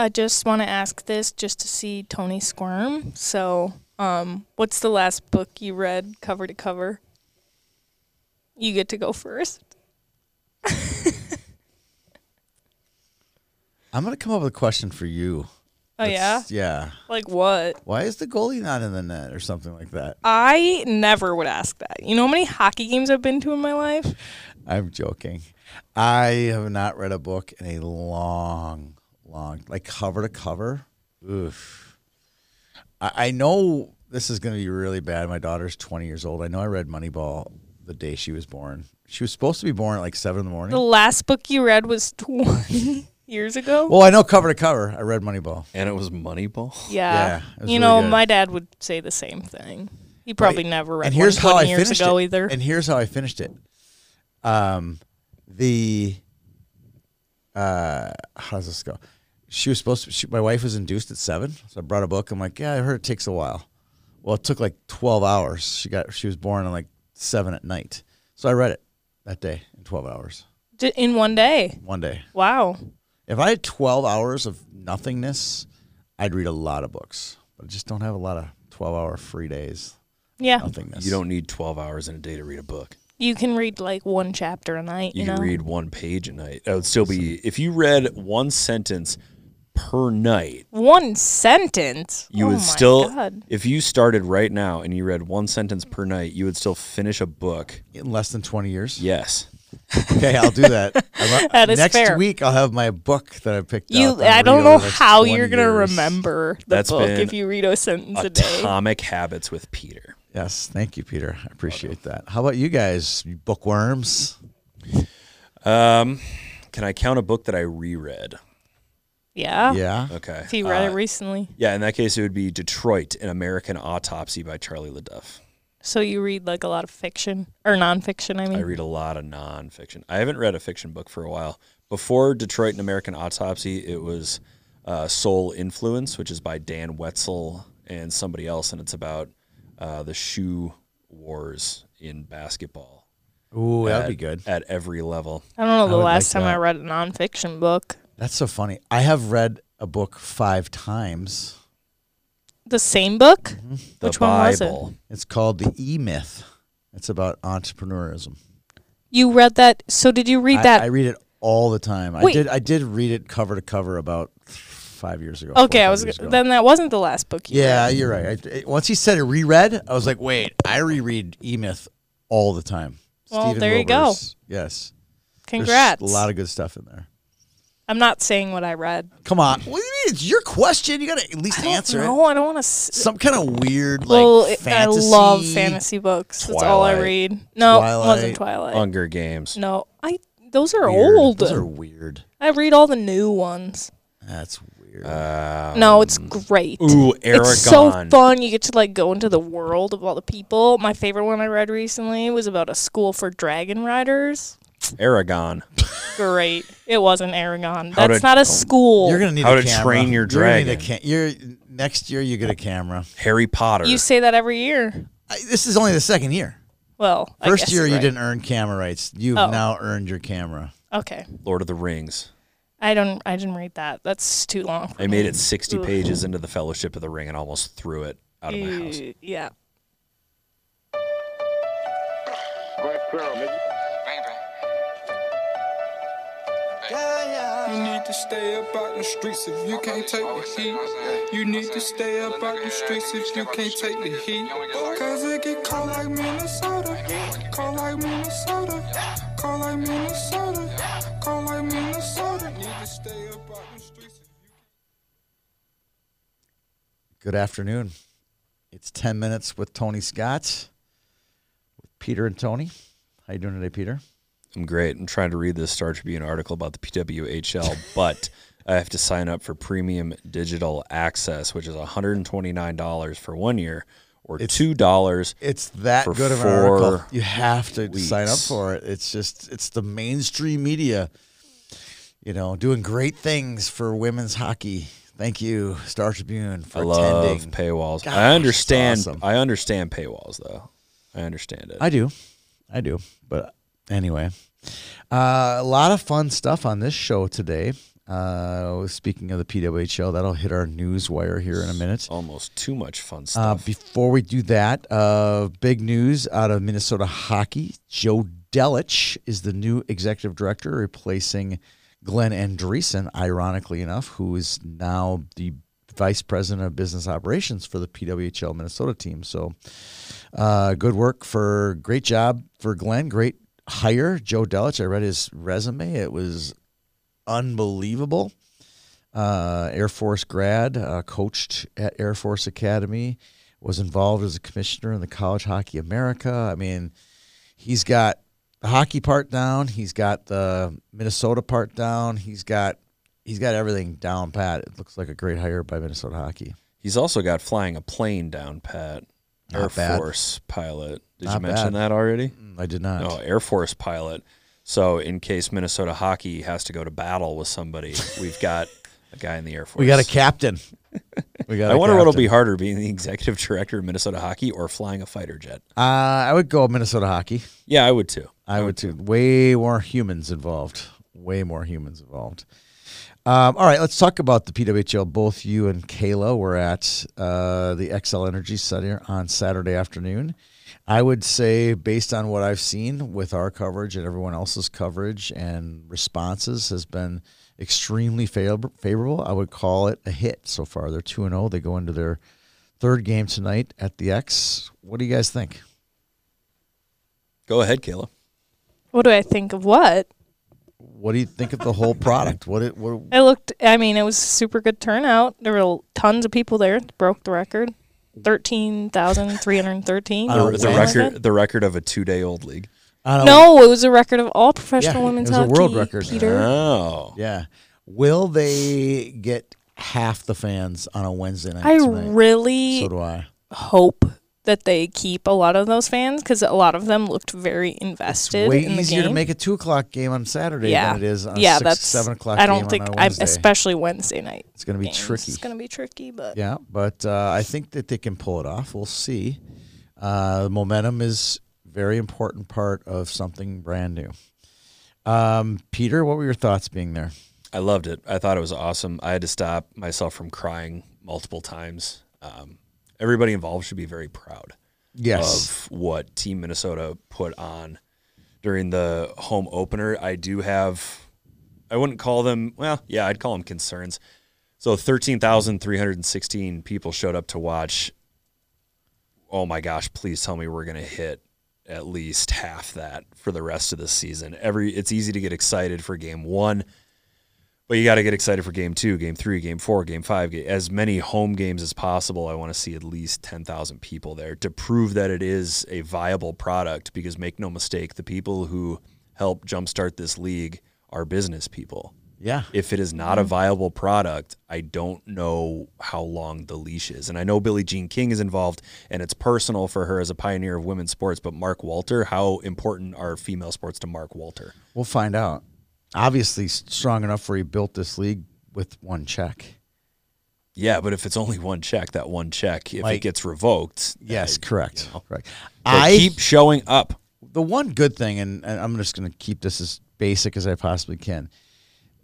I just want to ask this just to see Tony squirm. So, um, what's the last book you read cover to cover? You get to go first. I'm gonna come up with a question for you. Oh yeah, That's- Yeah. like what? Why is the goalie not in the net or something like that? I never would ask that. You know how many hockey games I've been to in my life? I'm joking. I have not read a book in a long, long, like cover to cover. Oof. I, I know this is going to be really bad. My daughter's 20 years old. I know I read Moneyball the day she was born. She was supposed to be born at like seven in the morning. The last book you read was 20 years ago. Well, I know cover to cover. I read Moneyball. And it was Moneyball. yeah, yeah, was you really know, good. my dad would say the same thing. He probably never read and one here's how 20 I years finished ago it. either. And here's how I finished it. Um, the uh, how does this go? She was supposed to. She, my wife was induced at seven, so I brought a book. I'm like, yeah, I heard it takes a while. Well, it took like twelve hours. She got. She was born at like seven at night, so I read it that day in twelve hours, D- in one day. one day. Wow. If I had twelve hours of nothingness, I'd read a lot of books. But I just don't have a lot of twelve hour free days. Yeah. Nothingness. You don't need 12 hours in a day to read a book. You can read like one chapter a night, You, you, can know. read one page a night. That would still be if you read one sentence per night. one sentence. You oh would my still, God. if you started right now and you read one sentence per night, you would still finish a book. in less than twenty years. Yes. Okay, I'll do that. I'm- That is Next fair. week, I'll have my book that I picked You, up. I don't know how you're gonna remember the That's book if you read a sentence a, day. Atomic Habits with Peter. Yes, thank you, Peter. I appreciate that. How about you guys, you bookworms? Um, can I count a book that I reread? Yeah. Yeah. Okay. If you read Uh, it recently, Yeah, in that case, it would be Detroit: An American Autopsy by Charlie LeDuff. so you read like a lot of fiction or nonfiction. I mean, I read a lot of nonfiction. I haven't read a fiction book for a while. Before Detroit: An American Autopsy, it was uh, Sole Influence, which is by Dan Wetzel and somebody else, and it's about uh, the shoe wars in basketball. Ooh, that'd at- be good. at every level. I don't know the would last like time I read a nonfiction book. That's so funny. I have read a book five times. The same book? Mm-hmm. The Which one was it? Bible. It's called The E Myth. It's about entrepreneurism. You read that? So did you read I, that? I read it all the time. I Wait. did. I did read it cover to cover about five years ago. okay, I was ago. then that wasn't the last book. You read. Yeah, read. you're right. I, it- once he said it reread, I was like, wait, I reread E Myth all the time. Well, Stephen there you go. Wilbur's- Yes. There's Congrats. a lot of good stuff in there. I'm not saying what I read. Come on. What do you mean? It's your question. You got to at least answer No, it. I don't want to. S- Some kind of weird, like, well, it- fantasy. I love fantasy books. That's all I Twilight. read. No, it wasn't Twilight. Hunger Games. no, I. Those are Weird. old. Those are weird. I read all the new ones. That's weird. Uh, No, it's great. ooh, Eragon. It's so fun. You get to like go into the world of all the people. My favorite one I read recently was about a school for dragon riders. Eragon. Great. It wasn't Eragon. How That's to- not a oh, school. You're gonna need How a to camera. Train Your You're gonna need a Dragon. ca- you're next year. You get a camera. Harry Potter. you say that every year. I, this is only the second year. Well, I First guess year you're you right. didn't earn camera rights. You've Oh. now earned your camera. Okay. Lord of the Rings. I don't. I didn't read that. That's too long. For I made it 60 Ugh. pages into the Fellowship of the Ring and almost threw it out of my house. Ew, Yeah. You need to stay up out the streets if you can't take the heat. You need to stay up out the streets if you can't take the heat. Cause it get cold like Minnesota. Cold like Minnesota. Cold like Minnesota. Cold like Minnesota. Need to stay up out the streets Good afternoon. It's 10 minutes with Tony Scott, with Peter and Tony. How you doing today, Peter? I'm great. I'm trying to read this Star Tribune article about the PWHL, but I have to sign up for premium digital access, which is $129 for one year or It's- $2. It's that For good of an article. You have to sign up for it. It's just, it's the mainstream media, you know, doing great things for women's hockey. Thank you, Star Tribune, for I love attending. paywalls. Gosh, I understand. awesome. I understand paywalls, though. I understand it. I do. I do. But anyway, uh, a lot of fun stuff on this show today. Uh, speaking of the PWHL, that'll hit our news wire here in a minute. Almost too much fun Uh, stuff. before we do that, uh, big news out of Minnesota hockey. Joe Delich is the new executive director, replacing Glenn Andresen, ironically enough, who is now the vice president of business operations for the PWHL Minnesota team. So, uh, good work for great job for Glenn. Great hire, Joe Delich. I read his resume; it was unbelievable. Uh, Air Force grad, uh, coached at Air Force Academy, was involved as a commissioner in the College Hockey America. I mean, he's got the hockey part down. He's got the Minnesota part down. He's got he's got everything down pat. It looks like a great hire by Minnesota hockey. He's also got flying a plane down pat. Not Air bad. Force pilot. Did Not you mention bad. that already? I did not. No, Air Force pilot. So in case Minnesota hockey has to go to battle with somebody, we've got a guy in the Air Force. we got a captain. We got. I wonder what'll be harder, being the executive director of Minnesota hockey or flying a fighter jet. Uh, I would go Minnesota hockey. Yeah, I would too. I would too. Way more humans involved. Way more humans involved. Um, all right, let's talk about the PWHL. Both you and Kayla were at uh, the Xcel Energy Center on Saturday afternoon. I would say, based on what I've seen with our coverage and everyone else's coverage and responses, has been extremely favor- favorable. I would call it a hit so far. They're two and zero. They go into their third game tonight at the X. What do you guys think? Go ahead, Kayla. What do I think of what? What do you think of the whole product? What it what It looked. I mean, it was super good turnout. There were tons of people there. Broke the record. Thirteen thousand three hundred thirteen. The, don't the know. record, the record of a two-day-old league. I don't know. No, it was a record of all professional Yeah, women's it was a world record. Peter. Oh, Yeah. Will they get half the fans on a Wednesday night I tonight? really so do I. hope that they keep a lot of those fans because a lot of them looked very invested It's Way in the easier game. to make a two o'clock game on Saturday yeah, than it is on a yeah, six, that's seven o'clock. I don't game think, on a I, Wednesday. especially Wednesday night. it's going to be games. tricky. It's going to be tricky, but Yeah, but uh, I think that they can pull it off. We'll see. Uh, momentum is a very important part of something brand new. Um, Peter, what were your thoughts being there? I loved it. I thought it was awesome. I had to stop myself from crying multiple times. Um, everybody involved should be very proud Yes. of what Team Minnesota put on during the home opener. I do have, I wouldn't call them, well, yeah, I'd call them concerns. So 13,316 people showed up to watch. Oh my gosh, please tell me we're going to hit at least half that for the rest of the season. Every it's easy to get excited for game 1, but you got to get excited for game 2, game 3, game 4, game 5, as many home games as possible. I want to see at least 10,000 people there to prove that it is a viable product because make no mistake, the people who help jumpstart this league are business people yeah. if it is not a mm-hmm. viable product, I don't know how long the leash is. And I know Billie Jean King is involved, and it's personal for her as a pioneer of women's sports. But Mark Walter, how important are female sports to Mark Walter? We'll find out. Obviously, strong enough where he built this league with one check. Yeah, but if it's only one check, that one check, if Like- it gets revoked, Yes, uh, correct. you know. Correct. I keep showing up. the one good thing, and, and I'm just going to keep this as basic as I possibly can.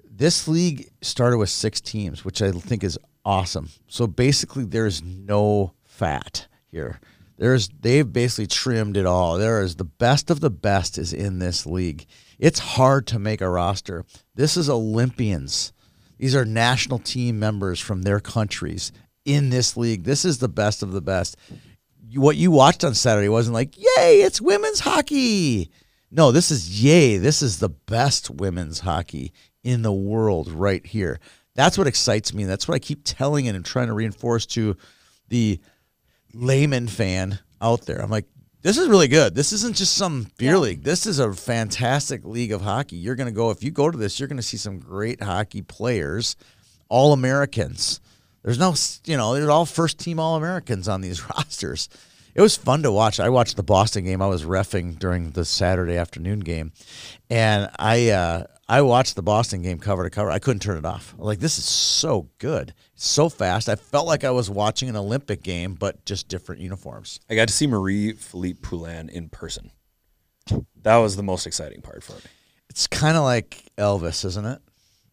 This league started with six teams, which I think is awesome. So basically, there's no fat here. There's they've basically trimmed it all. There is the best of the best is in this league. It's hard to make a roster. This is Olympians. These are national team members from their countries in this league. This is the best of the best. What you watched on Saturday wasn't like, yay, it's women's hockey. No, this is yay. This is the best women's hockey in the world right here. That's what excites me. That's what I keep telling it and trying to reinforce to the layman fan out there. I'm like, this is really good. This isn't just some beer league. This is a fantastic league of hockey. You're going to go, if you go to this, you're going to see some great hockey players, all Americans. There's no, you know, they're all first team All Americans on these rosters. It was fun to watch. I watched the Boston game. I was refing during the Saturday afternoon game, and I uh, I watched the Boston game cover to cover. I couldn't turn it off. Like this is so good, so fast. I felt like I was watching an Olympic game, but just different uniforms. I got to see Marie Philip Poulin in person. That was the most exciting part for me. It's kind of like Elvis, isn't it?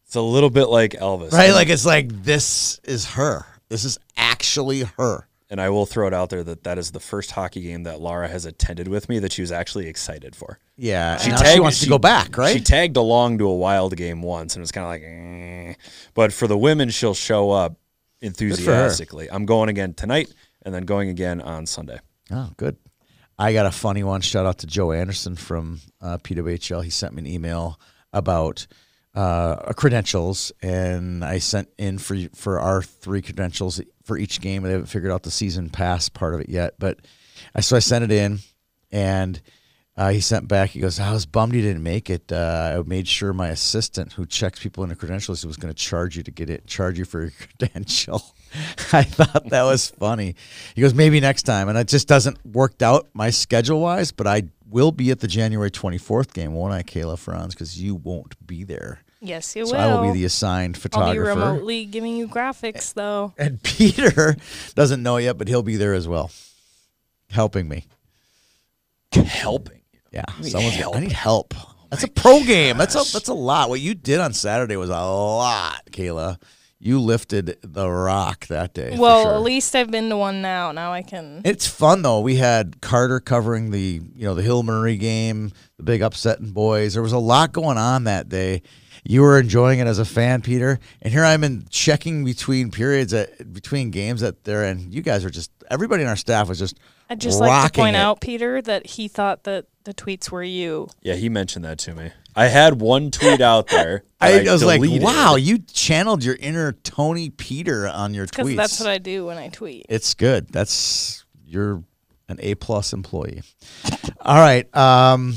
It's a little bit like Elvis, right? Like it's like this is her. This is actually her. And I will throw it out there that that is the first hockey game that Lara has attended with me that she was actually excited for. Yeah, She tagged, she wants to go back, right? She tagged along to a wild game once, and it was kind of like, eh. but for the women, she'll show up enthusiastically. I'm going again tonight, and then going again on Sunday. Oh, good. I got a funny one. Shout out to Joe Anderson from uh, PWHL. He sent me an email about uh, credentials, and I sent in for for our three credentials for each game. I haven't figured out the season pass part of it yet, but I so I sent it in, and uh, he sent back. He goes, "I was bummed you didn't make it. Uh, I made sure my assistant, who checks people into credentials, was going to charge you to get it, charge you for your credential." I thought that was funny. He goes, "Maybe next time," and it just doesn't worked out my schedule wise. But I will be at the January twenty fourth game, won't I, Kayla Franz? Because you won't be there, Yes, you so will. I will be the assigned photographer. I'll be remotely giving you graphics though. and Peter doesn't know yet, but he'll be there as well, helping me. Helping. Yeah, someone's help. I need help. That's a pro game. That's a that's a lot. What you did on Saturday was a lot, Kayla. You lifted the rock that day. Well, sure. at least I've been to one now. Now I can. it's fun though. We had Carter covering the you know the Hill Murray game, the big upset in boys. There was a lot going on that day. You were enjoying it as a fan, Peter, and here I'm in checking between periods at between games at there, are. and you guys are just everybody in our staff was just I'd just like to point it. out, Peter, that he thought that the tweets were you. Yeah, he mentioned that to me. I had one tweet out there. that I, was like, wow, you channeled your inner Tony Peter on your Because tweets. that's what I do when I tweet. it's good. That's you're an A plus employee. All right. Um,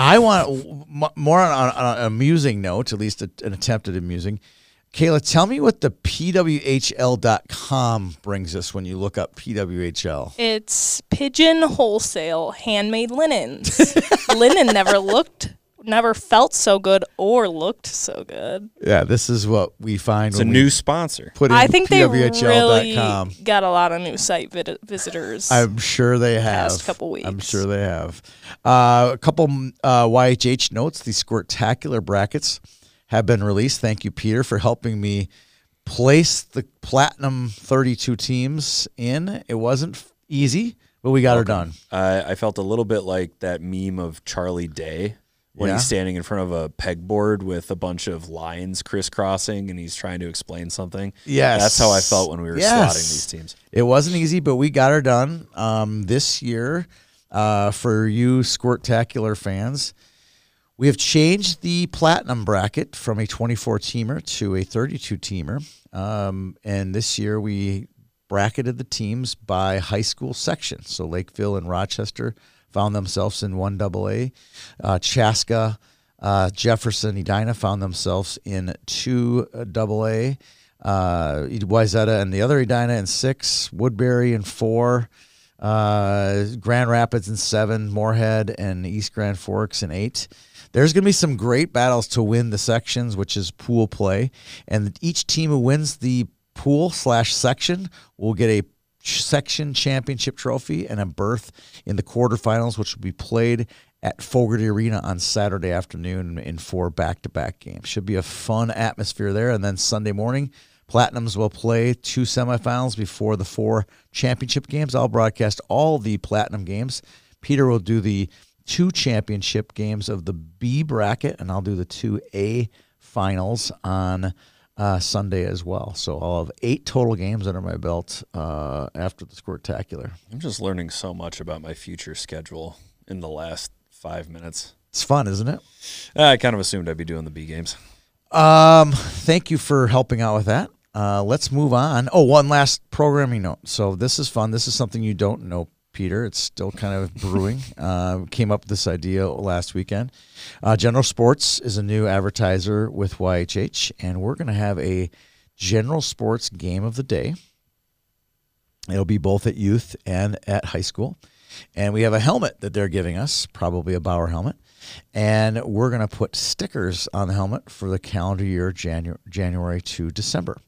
I want more on, on, on an amusing note, at least a, an attempt at amusing. Kayla, tell me what the PWHL.com brings us when you look up PWHL. It's pigeon wholesale handmade linens. Linen never looked, never felt so good or looked so good. Yeah, this is what we find It's a when new sponsor. put in I think they really PWHL.com. got a lot of new site vid- visitors. I'm sure they have. past couple weeks. I'm sure they have. Uh, a couple uh, YHH notes. The Squirtacular brackets have been released. Thank you, Peter, for helping me place the platinum 32 teams in. It wasn't easy, but we got her done. I, I felt a little bit like that meme of Charlie Day when Yeah. he's standing in front of a pegboard with a bunch of lines crisscrossing and he's trying to explain something. Yes. That's how I felt when we were Yes. slotting these teams. It wasn't easy, but we got her done um, this year. Uh, for you Squirtacular fans, we have changed the platinum bracket from a 24 teamer to a 32 teamer. Um, and this year we bracketed the teams by high school section. So Lakeville and Rochester found themselves in 1AA. Uh, Chaska, uh, Jefferson, Edina found themselves in 2AA. Uh, Wayzata and the other Edina in 6. Woodbury in 4. Uh, Grand Rapids in 7. Moorhead and East Grand Forks in 8 there's going to be some great battles to win the sections, which is pool play, and each team who wins the pool slash section will get a section championship trophy and a berth in the quarterfinals, which will be played at Fogarty Arena on Saturday afternoon in four back-to-back games. Should be a fun atmosphere there, and then Sunday morning. Platinums will play two semifinals before the four championship games. I'll broadcast all the platinum games. Peter will do the two championship games of the B bracket, and I'll do the two A finals on uh, Sunday as well. So I'll have eight total games under my belt uh, after the Squirtacular. I'm just learning so much about my future schedule in the last five minutes. It's fun, isn't it? I kind of assumed I'd be doing the B games. Um, thank you for helping out with that. Uh, let's move on. Oh, one last programming note. So this is fun. This is something you don't know, Peter. It's still kind of brewing. Uh, came up with this idea last weekend. Uh, General Sports is a new advertiser with YHH, and we're going to have a General Sports game of the day. It'll be both at youth and at high school. And we have a helmet that they're giving us, probably a Bauer helmet. And we're going to put stickers on the helmet for the calendar year Janu- January to December.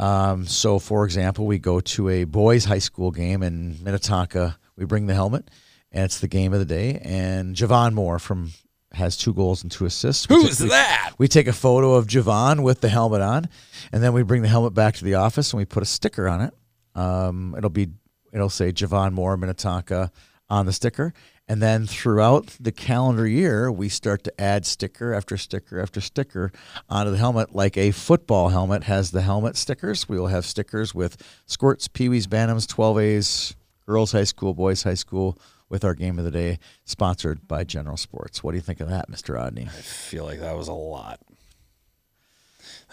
Um, so, for example, we go to a boys' high school game in Minnetonka. We bring the helmet, and it's the game of the day. And Javon Moore from has two goals and two assists. We Who's take- we- that? We take a photo of Javon with the helmet on, and then we bring the helmet back to the office and we put a sticker on it. Um, it'll be it'll say Javon Moore Minnetonka on the sticker, and then throughout the calendar year, we start to add sticker after sticker after sticker onto the helmet, like a football helmet has the helmet stickers. We will have stickers with squirts, peewees, bantams, 12As, girls high school, boys high school. With our game of the day, sponsored by General Sports. What do you think of that, Mr. Odney? I feel like that was a lot.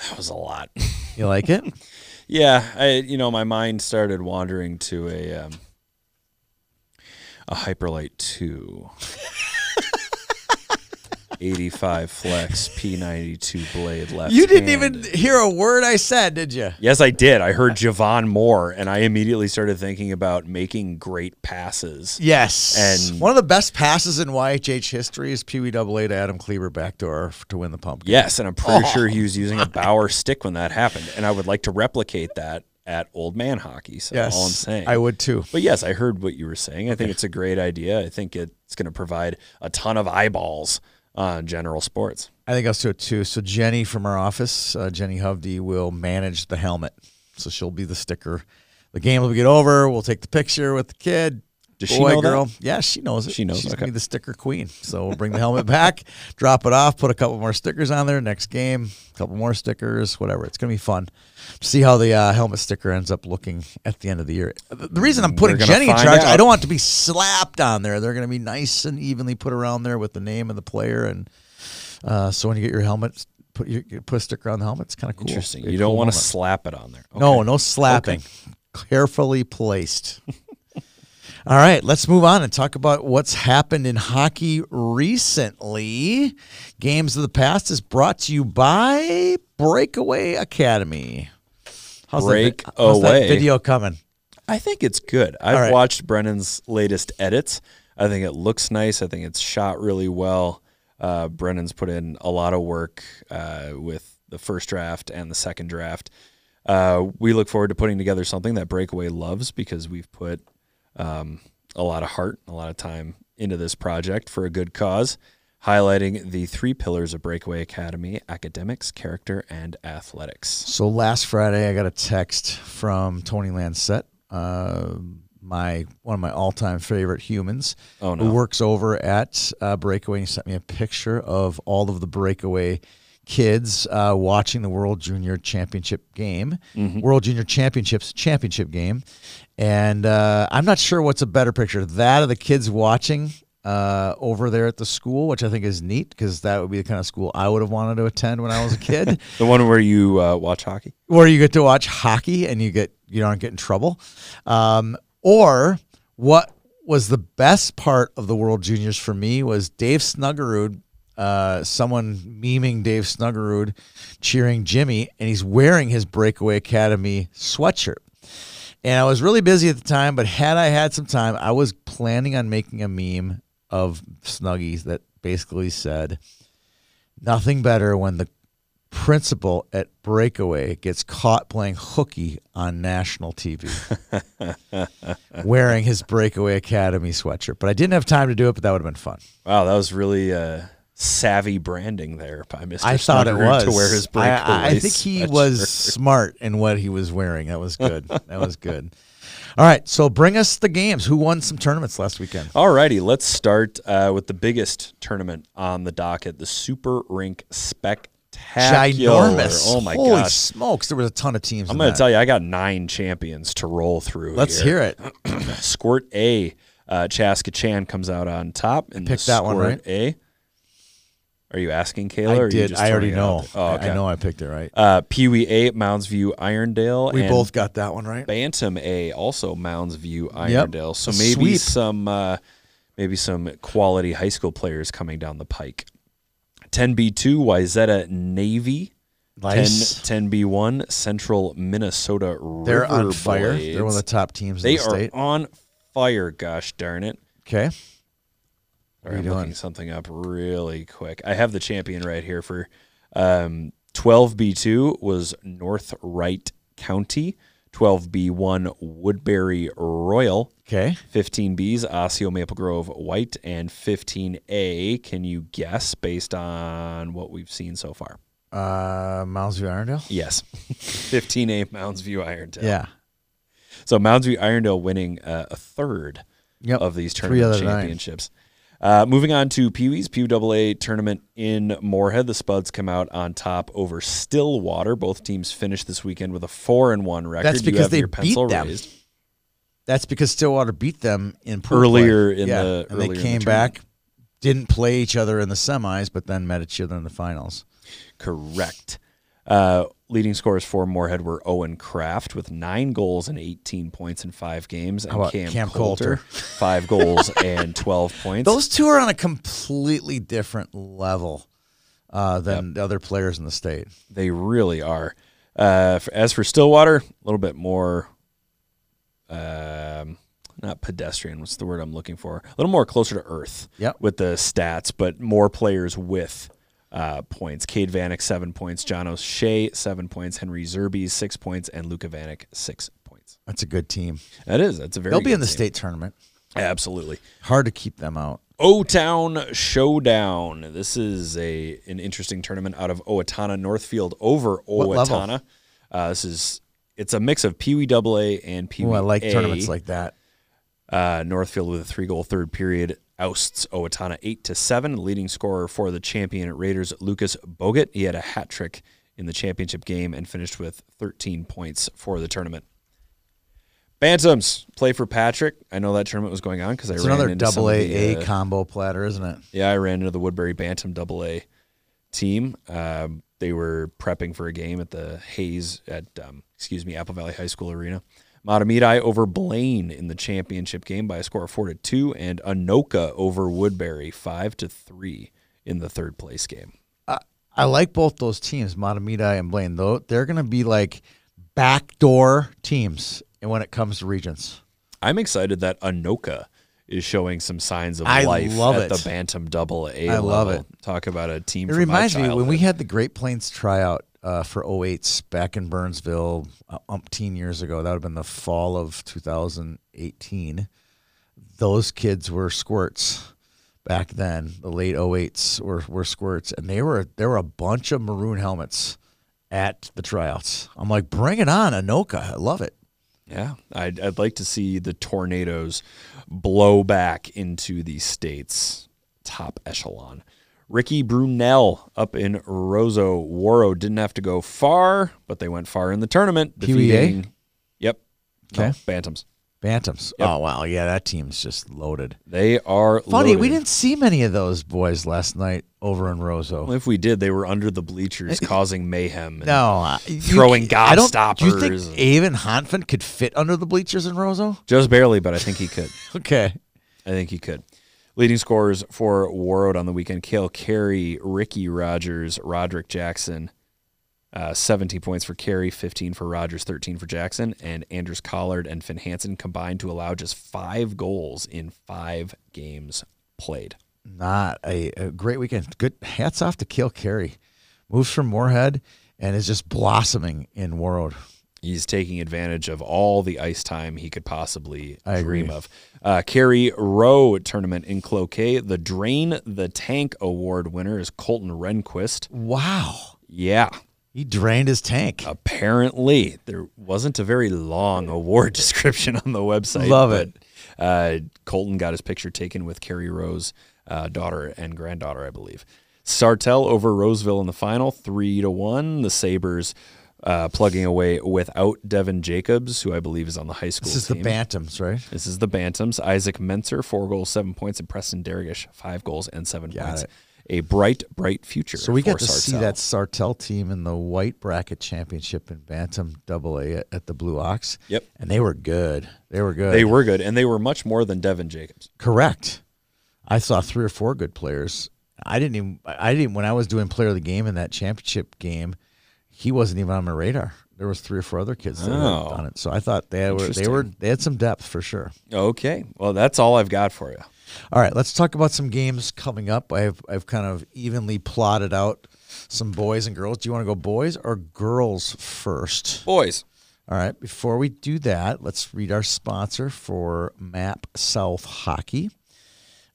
That was a lot. You like it? Yeah, I you know my mind started wandering to a um, a Hyperlite two. 85 flex P92 blade left. You didn't even hear a word I said, did you? Yes, I did. I heard Javon Moore, and I immediately started thinking about making great passes. Yes. And- one of the best passes in YHH history is Pee Wee Double A to Adam Kleber backdoor to win the pumpkin. Yes, and I'm pretty oh, sure he was using a Bauer stick when that happened, and I would like to replicate that at Old Man Hockey. So Yes. all I'm saying. I would too. But yes, I heard what you were saying. I think it's a great idea. I think it's going to provide a ton of eyeballs on general sports. I think I'll do it too. So Jenny from our office, uh, Jenny Hovde, will manage the helmet. So she'll be the sticker. The game will get over. We'll take the picture with the kid. Does she Boy, know that? girl. Yeah, she knows it. She knows, She's okay. gonna be the sticker queen. So we'll bring the helmet back, drop it off, put a couple more stickers on there. Next game, a couple more stickers, whatever. It's gonna be fun. See how the uh, helmet sticker ends up looking at the end of the year. The reason I'm putting Jenny in charge, I don't want it to be slapped on there. They're gonna be nice and evenly put around there with the name of the player. And uh, so when you get your helmet, put your put a sticker on the helmet. It's kind of cool. Interesting. You don't cool want to slap it on there. No, Okay. no slapping. Carefully placed. All right, let's move on and talk about what's happened in hockey recently. Games of the Past is brought to you by Breakaway Academy. How's that vi- how's that video coming? I think it's good. I've right. watched Brennan's latest edits. I think it looks nice. I think it's shot really well. Uh, Brennan's put in a lot of work uh, with the first draft and the second draft. Uh, we look forward to putting together something that Breakaway loves because we've put um, a lot of heart, a lot of time into this project for a good cause, highlighting the three pillars of Breakaway Academy academics, character, and athletics. So last Friday, I got a text from Tony Lancette, uh, my one of my all-time favorite humans, Oh, no. who works over at uh, Breakaway. He sent me a picture of all of the Breakaway kids uh, watching the World Junior Championship game, Mm-hmm. World Junior Championships championship game, and uh, I'm not sure what's a better picture: that of the kids watching. Uh, over there at the school, which I think is neat because that would be the kind of school I would have wanted to attend when I was a kid The one where you uh, watch hockey? where you get to watch hockey and you get you don't get in trouble, um, or what was the best part of the World Juniors for me was Dave Snuggerud, uh, someone memeing Dave Snuggerud, cheering Jimmy, and he's wearing his Breakaway Academy sweatshirt. And I was really busy at the time, but had I had some time, I was planning on making a meme of Snuggies that basically said, "Nothing better when the principal at Breakaway gets caught playing hooky on national TV, wearing his Breakaway Academy sweatshirt." But I didn't have time to do it, but that would have been fun. Wow, that was really uh, savvy branding there by Mr. I thought it was to wear his I- breakaway. I, I think he was smart in what he was wearing. That was good. that was good. All right, so bring us the games. Who won some tournaments last weekend? Alrighty, let's start uh, with the biggest tournament on the docket, the Super Rink Spectacular. Ginormous. Oh my Holy gosh. smokes! There was a ton of teams. I'm going to tell you, I got nine champions to roll through. Let's hear it. Squirt A, uh, Chaska Chan comes out on top. And picked the that one, Squirt right? A. Are you asking Kayla? I are did. I already know. Oh, I- okay. I know. I picked it right. Uh, Pee Wee A, Mounds View, Irondale. We and both got that one right. Bantam A, also Mounds View, Irondale. So maybe sweep. some uh, maybe some quality high school players coming down the pike. 10B2, Wayzata Navy. Nice. 10, 10B1, Central Minnesota They're on River fire. They're one of the top teams They in the are state. on fire, gosh darn it. Okay. All are right, you I'm doing? looking something up really quick. I have the champion right here for um, 12B2 was North Wright County. 12B1 Woodbury Royal. Okay. 15B's Osseo Maple Grove White. And 15A, can you guess based on what we've seen so far? Uh, Mounds View Irondale. Yes. 15A Mounds View Irondale. Yeah. So Mounds View Irondale winning uh, a third Yep. of these tournament of nine. Uh, moving on to Pee Wee's PWA tournament in Moorhead, the Spuds come out on top over Stillwater. Both teams finished this weekend with a four and one record. That's You because have they your beat them. raised. That's because Stillwater beat them in Earlier play. in yeah. the- and earlier they in the came back, didn't play each other in the semis, but then met each other in the finals. Correct. Uh, leading scorers for Moorhead were Owen Kraft with nine goals and 18 points in five games, and Cam, Cam Coulter, Coulter? five goals and 12 points. Those two are on a completely different level uh, than the other players in the state. They really are. Uh, for, as for Stillwater, a little bit more, um, not pedestrian. What's the word I'm looking for? A little more closer to earth. Yep. With the stats, but more players with uh, points. Cade Vanek seven points, John O'Shea seven points, Henry Zerby six points, and Luca Vanek six points. That's a good team. That is. That's a very. They'll be in the team. state tournament. Absolutely. Hard to keep them out. O Town Showdown. This is a an interesting tournament out of Owatonna Northfield over Owatonna. Uh, this is it's a mix of Pee Wee Double A and Pee Wee. Oh, I like tournaments like that. uh, Northfield with a three goal third period ousts Owatonna eight to seven. Leading scorer for the champion at Raiders, Lucas Bogut. He had a hat trick in the championship game and finished with 13 points for the tournament. Bantams play for Patrick. I know that tournament was going on because I It's ran another into some double of A the, A uh, combo platter, isn't it? yeah, I ran into the Woodbury Bantam Double A team. Um, they were prepping for a game at the Hayes at um, excuse me Apple Valley High School Arena. Mahtomedi over Blaine in the championship game by a score of four to two, and Anoka over Woodbury five to three in the third place game. I like both those teams, Mahtomedi and Blaine. Though they're going to be like backdoor teams when it comes to regions. I'm excited that Anoka is showing some signs of I life love at it. the Bantam Double A. I love it. Talk about a team. It reminds me when we had the Great Plains tryout uh, for 08s back in Burnsville uh, umpteen years ago. That would have been the fall of 2018. Those kids were squirts back then. The late 08s were, were squirts, and they were there were a bunch of maroon helmets at the tryouts. I'm like, bring it on, Anoka. I love it. Yeah, I'd, I'd like to see the tornadoes blow back into the state's top echelon. Ricky Brunel up in Roseau. Warroad didn't have to go far, but they went far in the tournament. Defeating, yep. No, Okay. Bantams. Bantams. Yep. Oh wow, yeah, that team's just loaded. They are Funny, we didn't see many of those boys last night over in Roseau. Well, if we did, they were under the bleachers causing mayhem. and- No, uh, you- Throwing I don't- Do you think Avon Hanfin could fit under the bleachers in Roseau? Just barely, but I think he could. Okay. I think he could. Leading scorers for Warroad on the weekend: Kale Carey, Ricky Rogers, Roderick Jackson. Uh, 17 points for Carey, 15 for Rogers, 13 for Jackson, and Andrews Collard and Finn Hansen combined to allow just five goals in five games played. Not a, a great weekend. Good hats off to Kale Carey. Moves from Moorhead and is just blossoming in World. He's taking advantage of all the ice time he could possibly I dream agree. of. Uh, Kerry Rowe tournament in Cloquet. The Drain the Tank Award winner is Colton Renquist. Wow. Yeah, He drained his tank. apparently there wasn't a very long award description on the website. Love but, it. Uh, Colton got his picture taken with Carrie Rowe's uh, daughter and granddaughter, I believe. Sartell over Roseville in the final, three to one. The Sabers uh, plugging away without Devin Jacobs, who I believe is on the high school This is team. the Bantams, right? This is the Bantams. Isaac Menser, four goals, seven points, and Preston Dergish, five goals and seven Got points. it. A bright, bright future. So we got to see that Sartell team in the white bracket championship in Bantam Double A at, at the Blue Ox. Yep. And they were good. They were good. They were good, and they were much more than Devin Jacobs. Correct. I saw three or four good players. I didn't even. I didn't when I was doing player of the game in that championship game. He wasn't even on my radar. There was three or four other kids that Oh. done it. So I thought they were they were they had some depth for sure. Okay, well, that's all I've got for you. All right, let's talk about some games coming up. I've I've kind of evenly plotted out some boys and girls. Do you want to go boys or girls first? Boys, All right. Before we do that, let's read our sponsor for Map South Hockey.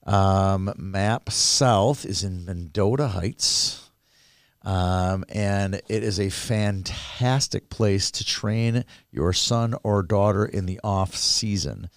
Um, Map South is in Mendota Heights. Um, and it is a fantastic place to train your son or daughter in the off season.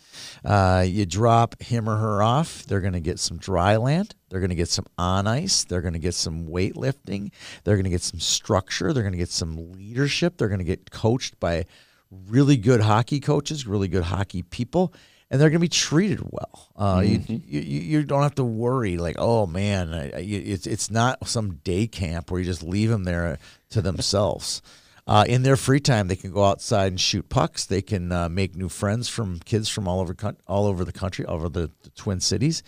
Uh, you drop him or her off, they're going to get some dry land, they're going to get some on ice, they're going to get some weightlifting, they're going to get some structure, they're going to get some leadership, they're going to get coached by really good hockey coaches, really good hockey people and they're going to be treated well. Uh, Mm-hmm. you, you you don't have to worry like, oh man, I- I- it's it's not some day camp where you just leave them there to themselves. Uh, in their free time, they can go outside and shoot pucks. They can uh, make new friends from kids from all over all over the country, all over the, the Twin Cities.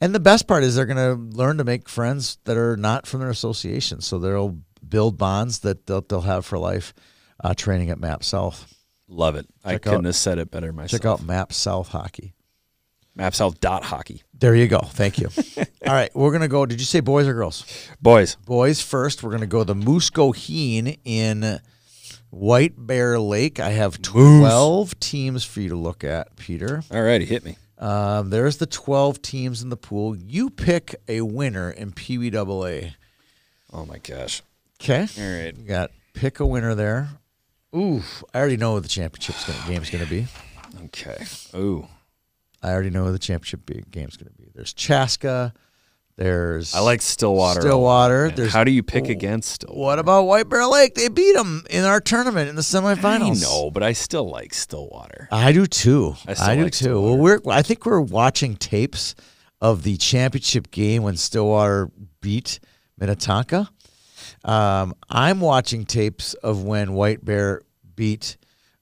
And the best part is they're going to learn to make friends that are not from their association. So they'll build bonds that they'll, they'll have for life. Uh, training at Map South. Love it. I couldn't out- have said it better myself. Check out Map South Hockey. Mapsouth dot hockey. There you go. Thank you. All right, we're gonna go. Did you say boys or girls? Boys, Boys first. We're gonna go the Muscoheen in White Bear Lake. I have twelve teams for you to look at, Peter. all righty, hit me. Um, there's the twelve teams in the pool. You pick a winner in Pee Wee Oh my gosh. Okay. All right. You got pick a winner there. Ooh, I already know what the championship's gonna, game's going to be. Okay. Ooh. I already know who the championship be, game's going to be. There's Chaska. There's I like Stillwater. Stillwater. There's How do you pick against Stillwater? What about White Bear Lake? They beat them in our tournament in the semifinals. I know, but I still like Stillwater. I do too. I I, do like too. Well, we're I think we're watching tapes of the championship game when Stillwater beat Minnetonka. Um, I'm watching tapes of when White Bear beat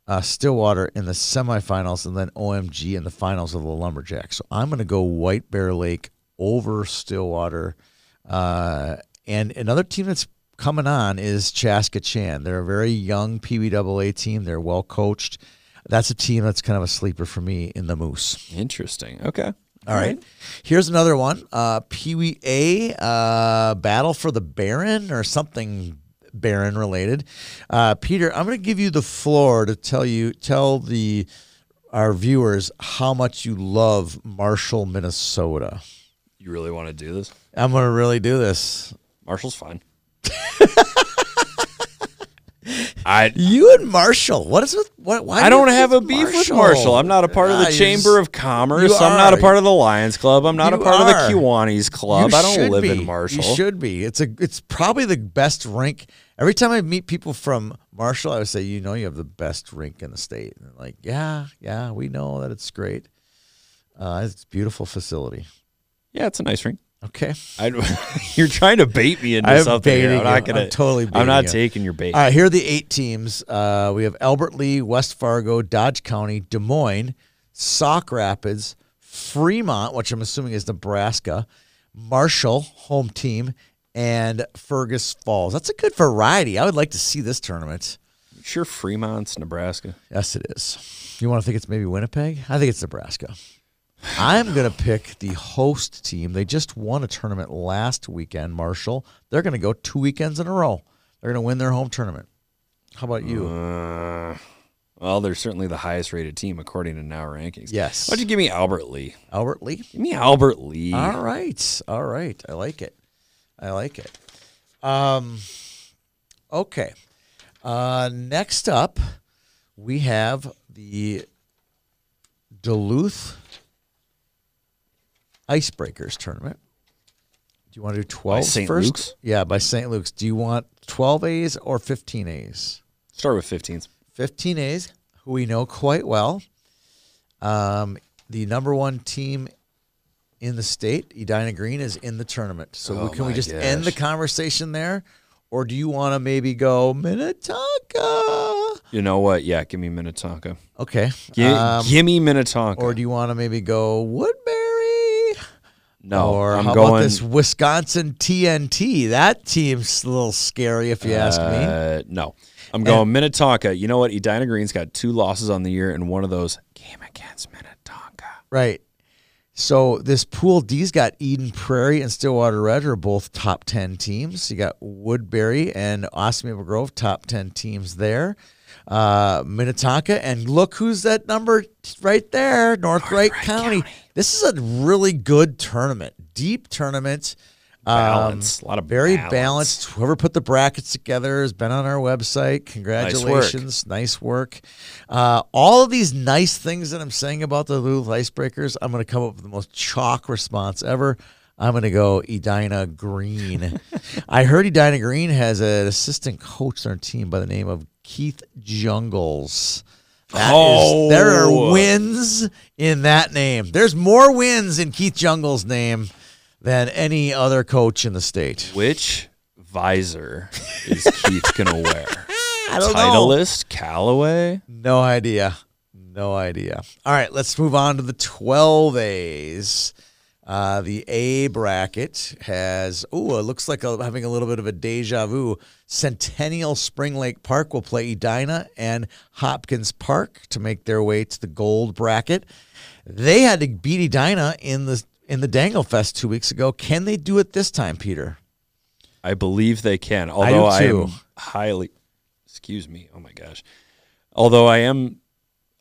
uh, Stillwater in the semifinals and then OMG in the finals of the Lumberjacks. So I'm going to go White Bear Lake over Stillwater. Uh, and another team that's coming on is Chaska Chan. They're a very young Pee Wee AA team. They're well coached. That's a team that's kind of a sleeper for me in the Moose. Interesting. Okay. All right. Here's another one. Uh, Pee Wee A, uh, Battle for the Baron or something Baron related. Uh, Peter, I'm going to give you the floor to tell you tell the our viewers how much you love Marshall, Minnesota. You really want to do this? I'm going to really do this. Marshall's fine. I You and Marshall. What is with what? Why I do don't have a beef with Marshall. I'm not a part of Ah, the you Chamber just- of Commerce. you I'm not a are. part of the Lions Club. I'm not a You part are. of the Kiwanis Club. You I don't should live be. in Marshall. You should be. It's a. It's probably the best rink. Every time I meet people from Marshall, I would say, "You know, you have the best rink in the state." And they're like, "Yeah, yeah, we know that it's great. Uh, it's a beautiful facility." Yeah, it's a nice ring. Okay. I, you're trying to bait me into I'm something. baiting I'm not gonna. I'm totally I'm not you. taking your bait. All right, here are the eight teams. Uh, we have Albert Lea, West Fargo, Dodge County, Des Moines, Sauk Rapids, Fremont, which I'm assuming is Nebraska, Marshall, home team, and Fergus Falls. That's a good variety. I would like to see this tournament. Sure, Fremont's Nebraska. Yes, it is. You want to think it's maybe Winnipeg? I think it's Nebraska. I'm going to pick the host team. They just won a tournament last weekend, Marshall. They're going to go two weekends in a row. They're going to win their home tournament. How about you? Uh, well, they're certainly the highest rated team according to Now rankings. Yes. Why don't you give me Albert Lea? Albert Lea. Give me Albert Lea. All right. All right. I like it. I like it. Um, okay. Uh, next up, we have the Duluth Icebreakers tournament. Do you want to do 12 St. first? Luke's? Yeah, by St. Luke's. Do you want 12 A's or 15 A's? Start with 15s. 15 A's, who we know quite well. Um, the number one team in the state, Edina Green, is in the tournament. So Oh can we just end the conversation there? Or do you want to maybe go Minnetonka? You know what? Yeah, give me Minnetonka. Okay. Gi- Um, give me Minnetonka. or do you want to maybe go Woodbury? No, or I'm how going. about this Wisconsin TNT? That team's a little scary, if you ask me. Uh, no, I'm going Minnetonka. You know what? Edina Green's got two losses on the year, and one of those game against Minnetonka. Right. So this pool D's got Eden Prairie and Stillwater Red are both top ten teams. You got Woodbury and Osceola Grove top ten teams there. Uh, Minnetonka, and look who's that number right there, North Wright County. This is a really good tournament, deep tournament. Um, Balance, a lot of very balance. balanced. Whoever put the brackets together has been on our website. Congratulations, nice work. Uh, all of these nice things that I'm saying about the Duluth Icebreakers, I'm going to come up with the most chalk response ever. I'm going to go Edina Green. I heard Edina Green has an assistant coach on their team by the name of Keith Jungles. That is- Oh. there are wins in that name. There's more wins in Keith Jungles' name than any other coach in the state. Which visor is Keith gonna wear? I don't know. Titleist, Callaway. No idea. No idea. All right, let's move on to the 12 A's. Uh, the A bracket has, oh, it looks like a, having a little bit of a deja vu. Centennial Spring Lake Park will play Edina and Hopkins Park to make their way to the gold bracket. They had to beat Edina in the in the Dangle Fest two weeks ago. Can they do it this time, Peter? I believe they can. Although I, too. am highly, excuse me. Oh my gosh. Although I am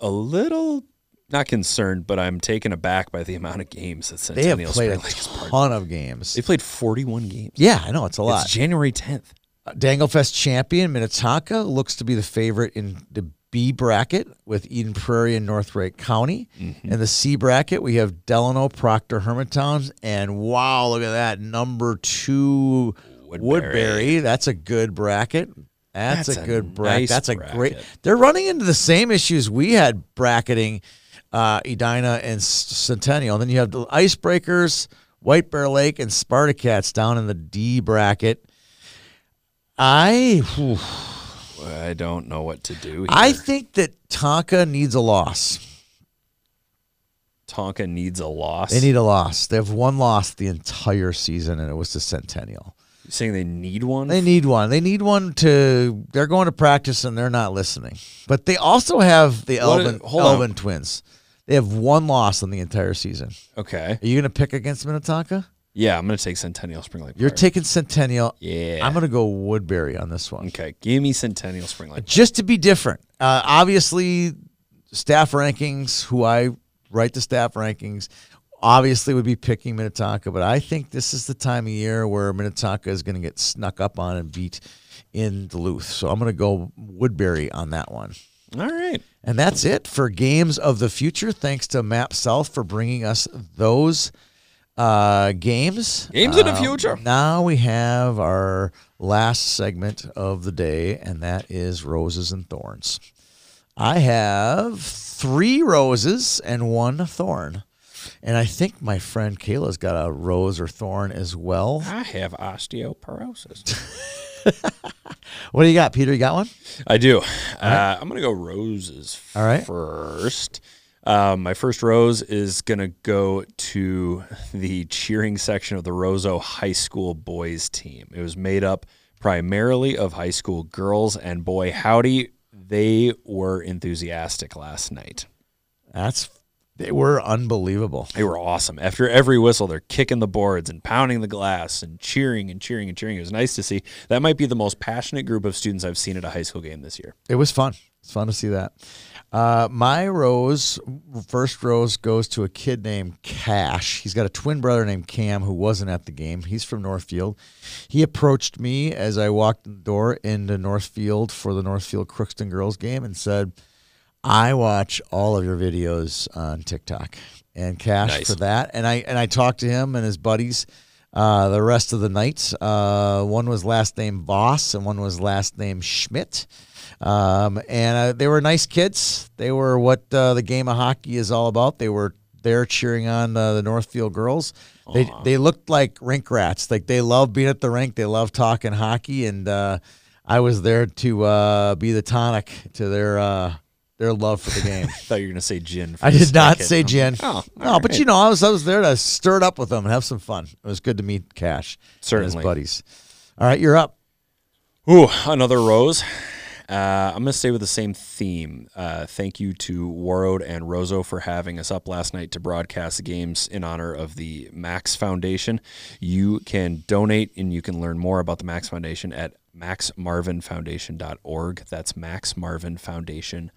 a little not concerned, but I'm taken aback by the amount of games that They have Centennial played a Lake part. ton of games. They played 41 games. Yeah, I know it's a lot. It's January 10th. Uh, Danglefest champion Minnetonka looks to be the favorite in the B bracket with Eden Prairie and North Wright County. Mm-hmm. In the C bracket, we have Delano, Proctor, Hermantown, and wow, look at that number two Woodbury. Woodbury. That's a good bracket. That's, That's a a good bracket. nice That's a great. bracket. They're running into the same issues we had bracketing uh, Edina and Centennial. then you have the Icebreakers, White Bear Lake, and Spartacats down in the D bracket. I whew, I don't know what to do here. I think that Tonka needs a loss. Tonka needs a loss. They need a loss. They have one loss the entire season, and it was to Centennial. You saying they need one? They need one. They need one to. They're going to practice and they're not listening. But they also have the What- Elvin. Elvin twins. They have one loss in the entire season. okay. Are you going to pick against Minnetonka? Yeah, I'm gonna take Centennial Spring Lake. You're taking Centennial. Yeah. I'm going to go Woodbury on this one. Okay, give me Centennial Spring Lake. Just to be different. Uh, obviously, staff rankings, who I write the staff rankings, obviously would be picking Minnetonka, but I think this is the time of year where Minnetonka is going to get snuck up on and beat in Duluth. So I'm going to go Woodbury on that one. All right. And that's it for Games of the Future. Thanks to Map South for bringing us those uh, games. Games of the Uh, future. Now we have our last segment of the day, and that is Roses and Thorns. I have three roses and one thorn. And I think my friend Kayla's got a rose or thorn as well. I have osteoporosis. What do you got, Peter? You got one? I do. Uh, I'm gonna go roses All right. first. Um, my first rose is gonna go to the cheering section of the Roseau High School boys team. It was made up primarily of high school girls, and boy, howdy, they were enthusiastic last night. That's they were unbelievable. They were awesome. After every whistle, they're kicking the boards and pounding the glass and cheering and cheering and cheering. It was nice to see. That might be the most passionate group of students I've seen at a high school game this year. It was fun. It's fun to see that. Uh, my rose, first rose, goes to a kid named Cash. He's got a twin brother named Cam who wasn't at the game. He's from Northfield. He approached me as I walked in the door into Northfield for the Northfield Crookston girls game and said, I watch all of your videos on TikTok and cash Nice. for that. And I and I talked to him and his buddies uh, the rest of the night. Uh, one was last name Voss and one was last name Schmidt. Um, and uh, they were nice kids. They were what uh, the game of hockey is all about. They were there cheering on uh, the Northfield girls. They they looked like rink rats. Like they love being at the rink. They love talking hockey. And uh, I was there to uh, be the tonic to their uh, their love for the game. I thought you were going to say gin. For I did not say gin. Oh, no, all but you know, I was I was there to stir it up with them and have some fun. It was good to meet Cash and Certainly. his buddies. All right, you're up. Ooh, another rose. Uh, I'm going to stay with the same theme. Uh, thank you to Warroad and Roseau for having us up last night to broadcast the games in honor of the Max Foundation. You can donate and you can learn more about the Max Foundation at maxmarvinfoundation.org. That's maxmarvinfoundation.org.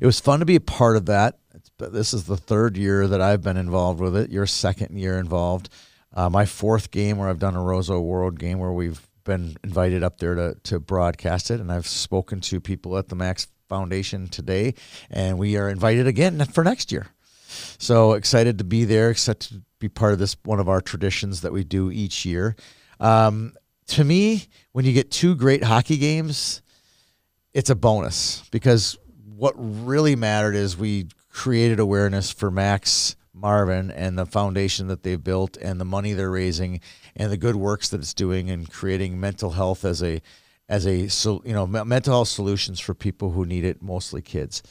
It was fun to be a part of that. It's, this is the third year that I've been involved with it. Your second year involved. Uh, my fourth game where I've done a Roseau Warroad game where we've been invited up there to, to broadcast it. And I've spoken to people at the Max Foundation today, and we are invited again for next year. So excited to be there, excited to be part of this one of our traditions that we do each year. Um, to me, when you get two great hockey games, it's a bonus because what really mattered is we created awareness for Max Marvin and the foundation that they've built and the money they're raising and the good works that it's doing and creating mental health as a as a so you know mental health solutions for people who need it, mostly kids.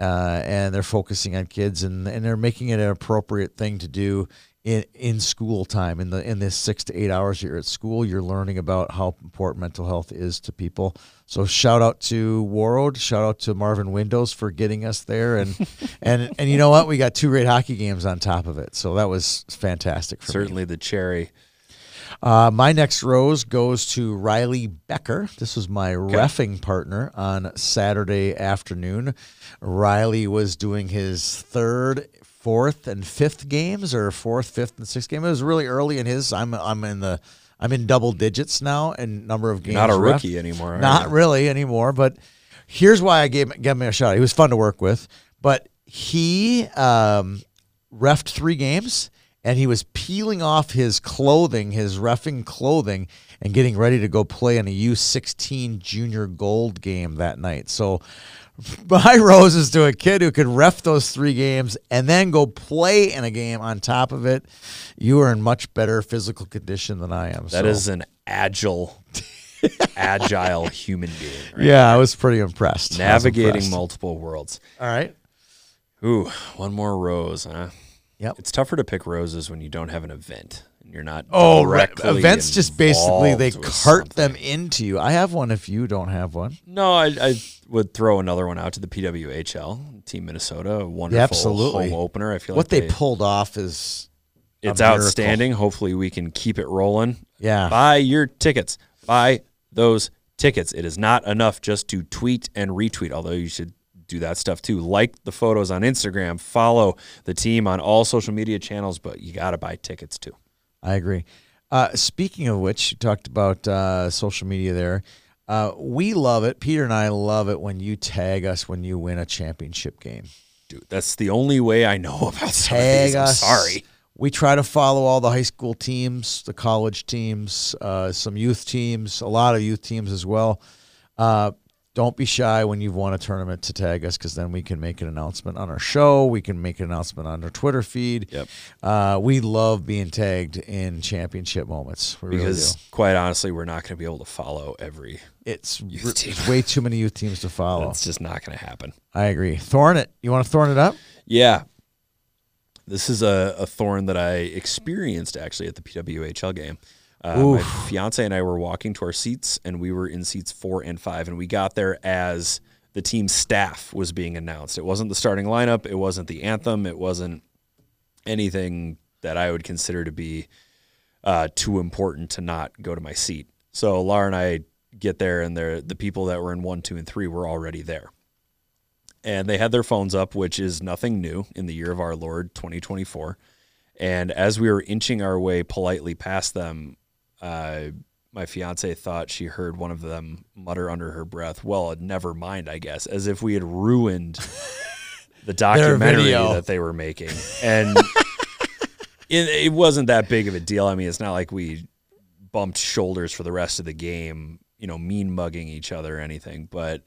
Uh, and they're focusing on kids and, and they're making it an appropriate thing to do in, in school time in the in this six to eight hours you're at school you're learning about how important mental health is to people so shout out to Warroad shout out to Marvin Windows for getting us there and and and you know what we got two great hockey games on top of it so that was fantastic for me. Certainly the cherry. Uh, my next rose goes to Riley Becker. This was my refing partner on Saturday afternoon. Riley was doing his third, fourth, and fifth games, or fourth, fifth, and sixth game. It was really early in his. I'm I'm in the I'm in double digits now in number of games. Not a ref. rookie anymore. Not you? really anymore, but here's why I gave gave him a shot. He was fun to work with, but he um, refed three games and he was peeling off his clothing, his refing clothing, and getting ready to go play in a U16 junior gold game that night. So my roses to a kid who could ref those three games and then go play in a game on top of it. You are in much better physical condition than I am. That so. is an agile, agile human being. right? yeah, I was pretty impressed. Navigating impressed. multiple worlds. All right. Ooh, one more rose, huh? Yep. It's tougher to pick roses when you don't have an event you're not. Oh, right. events just basically they cart them into you. I have one if you don't have one. No, I, I would throw another one out to the PWHL Team Minnesota. A wonderful absolutely. home opener. I feel what like they, pulled off is it's outstanding. Hopefully, we can keep it rolling. yeah. Buy your tickets. Buy those tickets. It is not enough just to tweet and retweet, although you should do that stuff too. Like the photos on Instagram, follow the team on all social media channels, but you got to buy tickets too. I agree. Uh, speaking of which, you talked about uh, social media there. Uh, we love it. Peter and I love it when you tag us when you win a championship game. Dude, that's the only way I know about Tag us. sorry. We try to follow all the high school teams, the college teams, uh, some youth teams, a lot of youth teams as well. Don't be shy when you've won a tournament to tag us because then we can make an announcement on our show. We can make an announcement on our Twitter feed. Yep. Uh, we love being tagged in championship moments. We really Because do. quite honestly, we're not going to be able to follow every. It's, Youth team. it's way too many youth teams to follow. It's just not going to happen. I agree. Thorn it. You want to thorn it up? Yeah. This is a, a thorn that I experienced actually at the PWHL game. Uh, my fiance and I were walking to our seats, and we were in seats four and five, and we got there as the team staff was being announced. It wasn't the starting lineup, it wasn't the anthem, it wasn't anything that I would consider to be uh, too important to not go to my seat. So Laura and I get there, and the people that were in one, two, and three were already there and they had their phones up, which is nothing new in the year of our Lord 2024. And as we were inching our way politely past them, uh, my fiance thought she heard one of them mutter under her breath, "Well, never mind, I guess," as if we had ruined the documentary that they were making. And it, it wasn't that big of a deal. I mean, it's not like we bumped shoulders for the rest of the game, you know, mean mugging each other or anything. But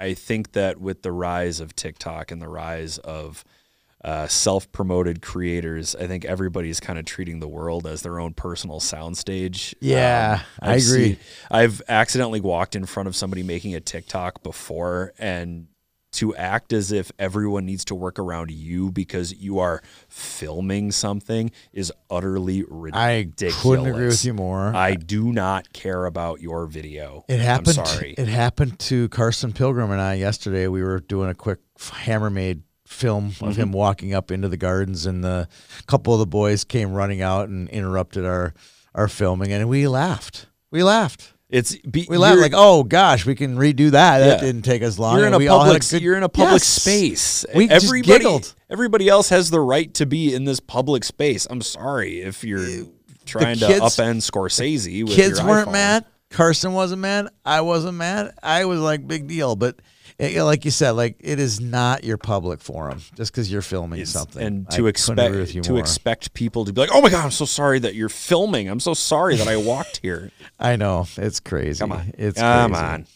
I think that with the rise of TikTok and the rise of uh, self-promoted creators, I think everybody's kind of treating the world as their own personal soundstage. Yeah, I I've agree. seen- I've accidentally walked in front of somebody making a TikTok before, and to act as if everyone needs to work around you because you are filming something is utterly ridiculous. I couldn't agree with you more. I do not care about your video. It happened. I'm sorry. It happened to Carson Pilgrim and I yesterday. We were doing a quick Hammermaid film of Mm-hmm. him walking up into the gardens, and the couple of the boys came running out and interrupted our our filming, and we laughed. We laughed. It's be, We laughed like, oh gosh, we can redo that. That didn't take us long. You're in a we all had public. good- you're in a public Yes. space. We just everybody, giggled. everybody else has the right to be in this public space. I'm sorry if you're trying to kids- upend Scorsese. With Kids weren't iPhone. mad. Carson wasn't mad. I wasn't mad. I was like, big deal. But eh, like you said, like it is not your public forum just because you're filming It's- something. and I to expect agree with you to more. expect people to be like, "Oh my god, I'm so sorry that you're filming. I'm so sorry that I walked here." I know it's crazy. Come on, it's come crazy. on.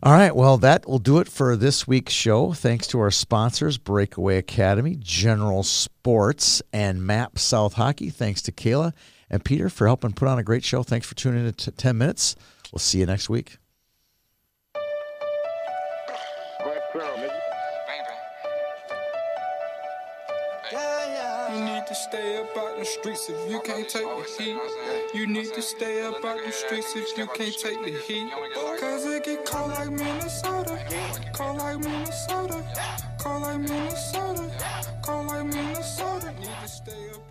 All right, well, that will do it for this week's show. Thanks to our sponsors, Breakaway Academy, General Sports, and Map South Hockey. Thanks to Kayla and Peter for helping put on a great show. Thanks for tuning in to 10 minutes. We'll see you next week. The streets if you can't take the heat. You need to stay up out the streets if you can't take the heat. Cause it get cold like Minnesota. Cold like Minnesota. Cold like Minnesota. Cold like Minnesota. Need to stay up.